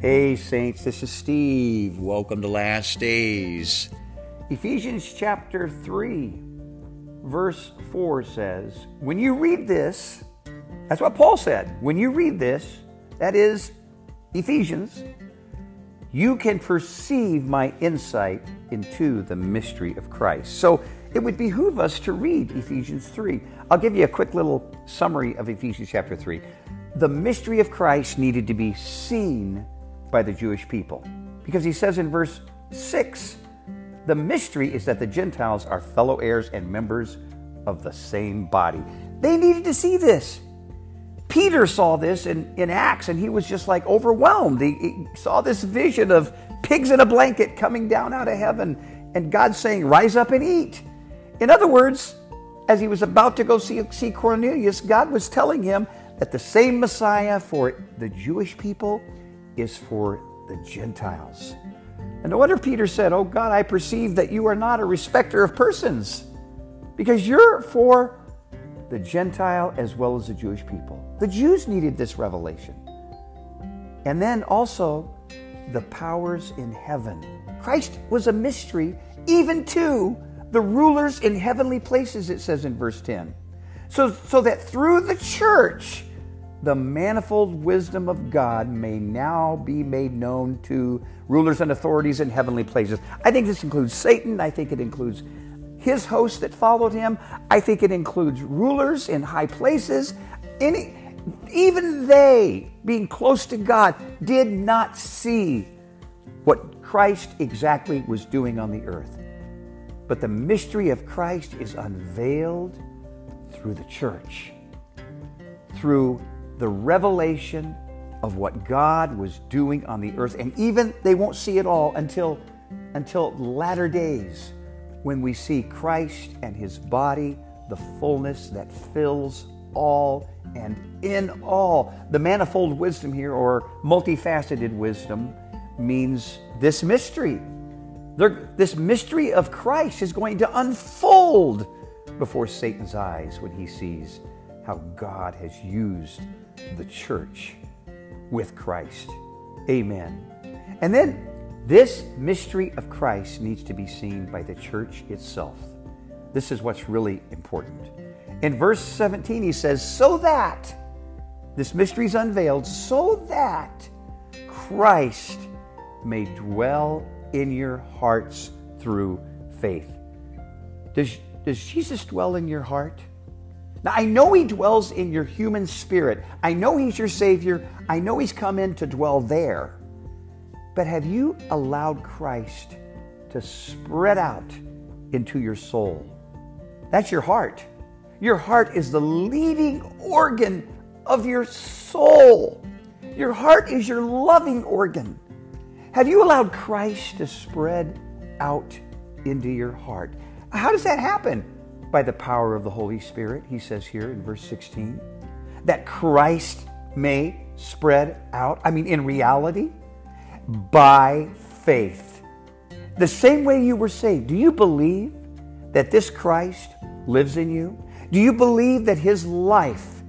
Hey, Saints, this is Steve. Welcome to Last Days. Ephesians chapter 3, verse 4 says, When you read this, that's what Paul said. When you read this, that is Ephesians, you can perceive my insight into the mystery of Christ. So it would behoove us to read Ephesians 3. I'll give you a quick little summary of Ephesians chapter 3. The mystery of Christ needed to be seen by the Jewish people. Because he says in verse 6 the mystery is that the Gentiles are fellow heirs and members of the same body. They needed to see this. Peter saw this in, in Acts and he was just like overwhelmed. He, he saw this vision of pigs in a blanket coming down out of heaven and God saying, Rise up and eat. In other words, as he was about to go see, see Cornelius, God was telling him that the same Messiah for the Jewish people is for the Gentiles. And no wonder Peter said, Oh God, I perceive that you are not a respecter of persons, because you're for the Gentile as well as the Jewish people. The Jews needed this revelation. And then also the powers in heaven. Christ was a mystery even to the rulers in heavenly places, it says in verse 10. So, so that through the church, the manifold wisdom of God may now be made known to rulers and authorities in heavenly places. I think this includes Satan. I think it includes his hosts that followed him. I think it includes rulers in high places. Any, even they, being close to God, did not see what Christ exactly was doing on the earth. But the mystery of Christ is unveiled through the church, through the revelation of what God was doing on the earth. And even they won't see it all until, until latter days when we see Christ and his body, the fullness that fills all and in all. The manifold wisdom here, or multifaceted wisdom, means this mystery. This mystery of Christ is going to unfold before Satan's eyes when he sees how God has used the church with Christ. Amen. And then this mystery of Christ needs to be seen by the church itself. This is what's really important. In verse 17, he says, So that this mystery is unveiled, so that Christ may dwell in your hearts through faith. Does, does Jesus dwell in your heart? Now, I know He dwells in your human spirit. I know He's your Savior. I know He's come in to dwell there. But have you allowed Christ to spread out into your soul? That's your heart. Your heart is the leading organ of your soul. Your heart is your loving organ. Have you allowed Christ to spread out into your heart? How does that happen? By the power of the Holy Spirit, he says here in verse 16, that Christ may spread out. I mean, in reality, by faith. The same way you were saved. Do you believe that this Christ lives in you? Do you believe that his life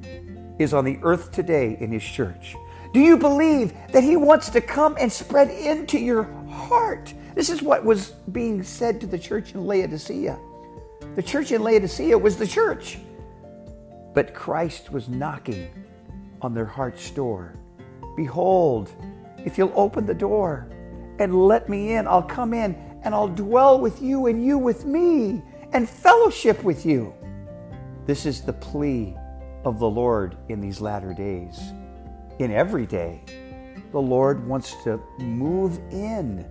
is on the earth today in his church? Do you believe that he wants to come and spread into your heart? This is what was being said to the church in Laodicea. The church in Laodicea was the church. But Christ was knocking on their heart's door. Behold, if you'll open the door and let me in, I'll come in and I'll dwell with you and you with me and fellowship with you. This is the plea of the Lord in these latter days. In every day, the Lord wants to move in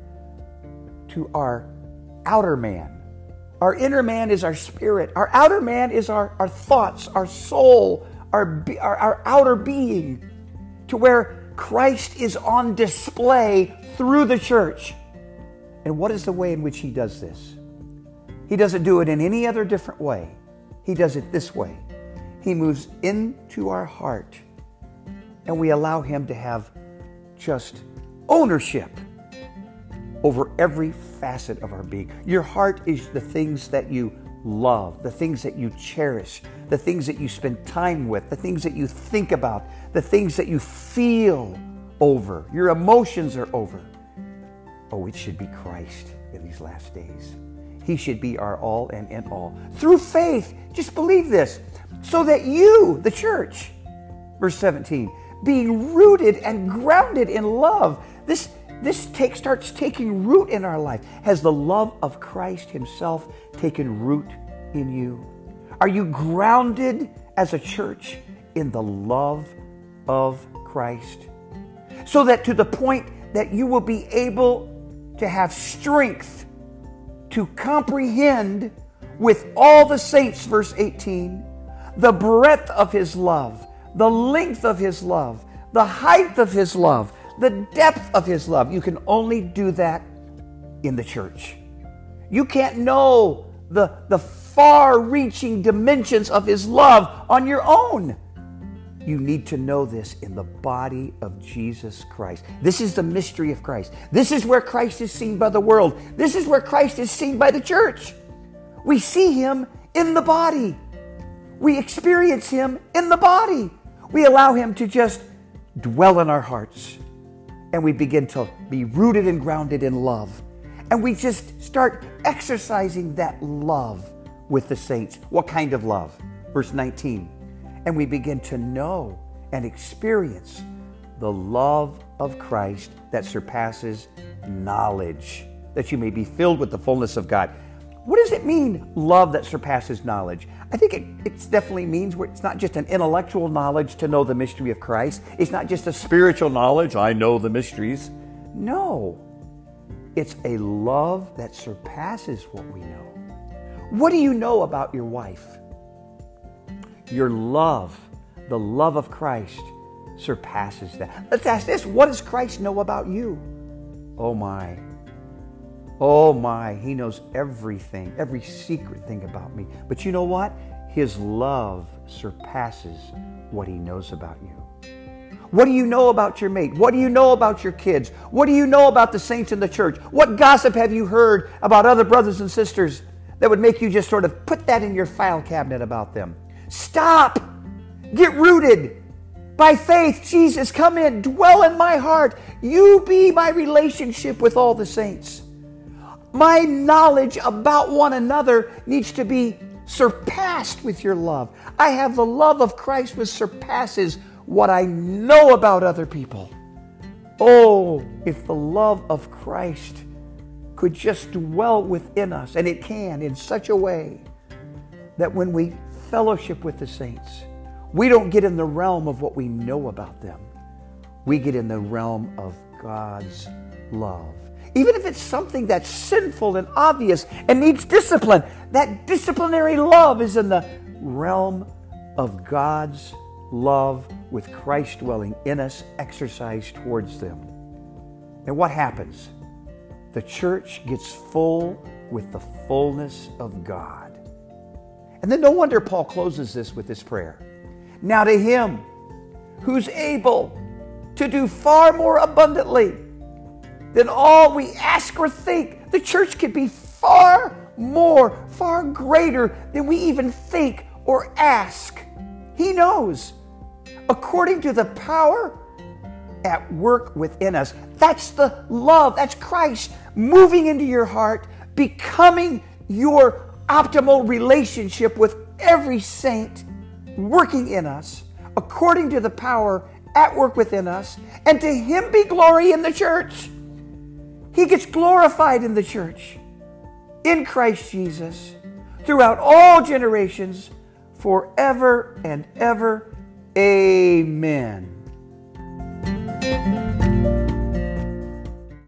to our outer man our inner man is our spirit. Our outer man is our, our thoughts, our soul, our, our, our outer being, to where Christ is on display through the church. And what is the way in which he does this? He doesn't do it in any other different way. He does it this way. He moves into our heart and we allow him to have just ownership over every facet of our being. Your heart is the things that you love, the things that you cherish, the things that you spend time with, the things that you think about, the things that you feel over. Your emotions are over. Oh, it should be Christ in these last days. He should be our all and in all. Through faith, just believe this, so that you, the church, verse 17, being rooted and grounded in love. This, take, starts taking root in our life. Has the love of Christ Himself taken root in you? Are you grounded as a church in the love of Christ? So that to the point that you will be able to have strength to comprehend with all the saints, verse 18, the breadth of his love, the length of his love, the height of his love, the depth of his love. You can only do that in the church. You can't know the, the far reaching dimensions of his love on your own. You need to know this in the body of Jesus Christ. This is the mystery of Christ. This is where Christ is seen by the world. This is where Christ is seen by the church. We see him in the body. We experience him in the body. We allow him to just dwell in our hearts. And we begin to be rooted and grounded in love. And we just start exercising that love with the saints. What kind of love? Verse 19 and we begin to know and experience the love of Christ that surpasses knowledge, that you may be filled with the fullness of God. What does it mean, love that surpasses knowledge? I think it, it definitely means where it's not just an intellectual knowledge to know the mystery of Christ. It's not just a spiritual knowledge, I know the mysteries. No, it's a love that surpasses what we know. What do you know about your wife? Your love, the love of Christ, surpasses that. Let's ask this what does Christ know about you? Oh my. Oh my. He knows everything, every secret thing about me. But you know what? His love surpasses what he knows about you. What do you know about your mate? What do you know about your kids? What do you know about the saints in the church? What gossip have you heard about other brothers and sisters that would make you just sort of put that in your file cabinet about them? Stop. Get rooted. By faith, Jesus, come in, dwell in my heart. You be my relationship with all the saints. My knowledge about one another needs to be surpassed with your love. I have the love of Christ which surpasses what I know about other people. Oh, if the love of Christ could just dwell within us, and it can in such a way that when we fellowship with the saints, we don't get in the realm of what we know about them. We get in the realm of God's love. Even if it's something that's sinful and obvious and needs discipline, that disciplinary love is in the realm of God's love with Christ dwelling in us, exercised towards them. And what happens? The church gets full with the fullness of God. And then no wonder Paul closes this with this prayer. Now to him who's able to do far more abundantly than all we ask or think, the church could be far more, far greater than we even think or ask. He knows. According to the power at work within us. That's the love. That's Christ moving into your heart, becoming your optimal relationship with every saint working in us according to the power at work within us, and to Him be glory in the church. He gets glorified in the church, in Christ Jesus, throughout all generations, forever and ever. Amen.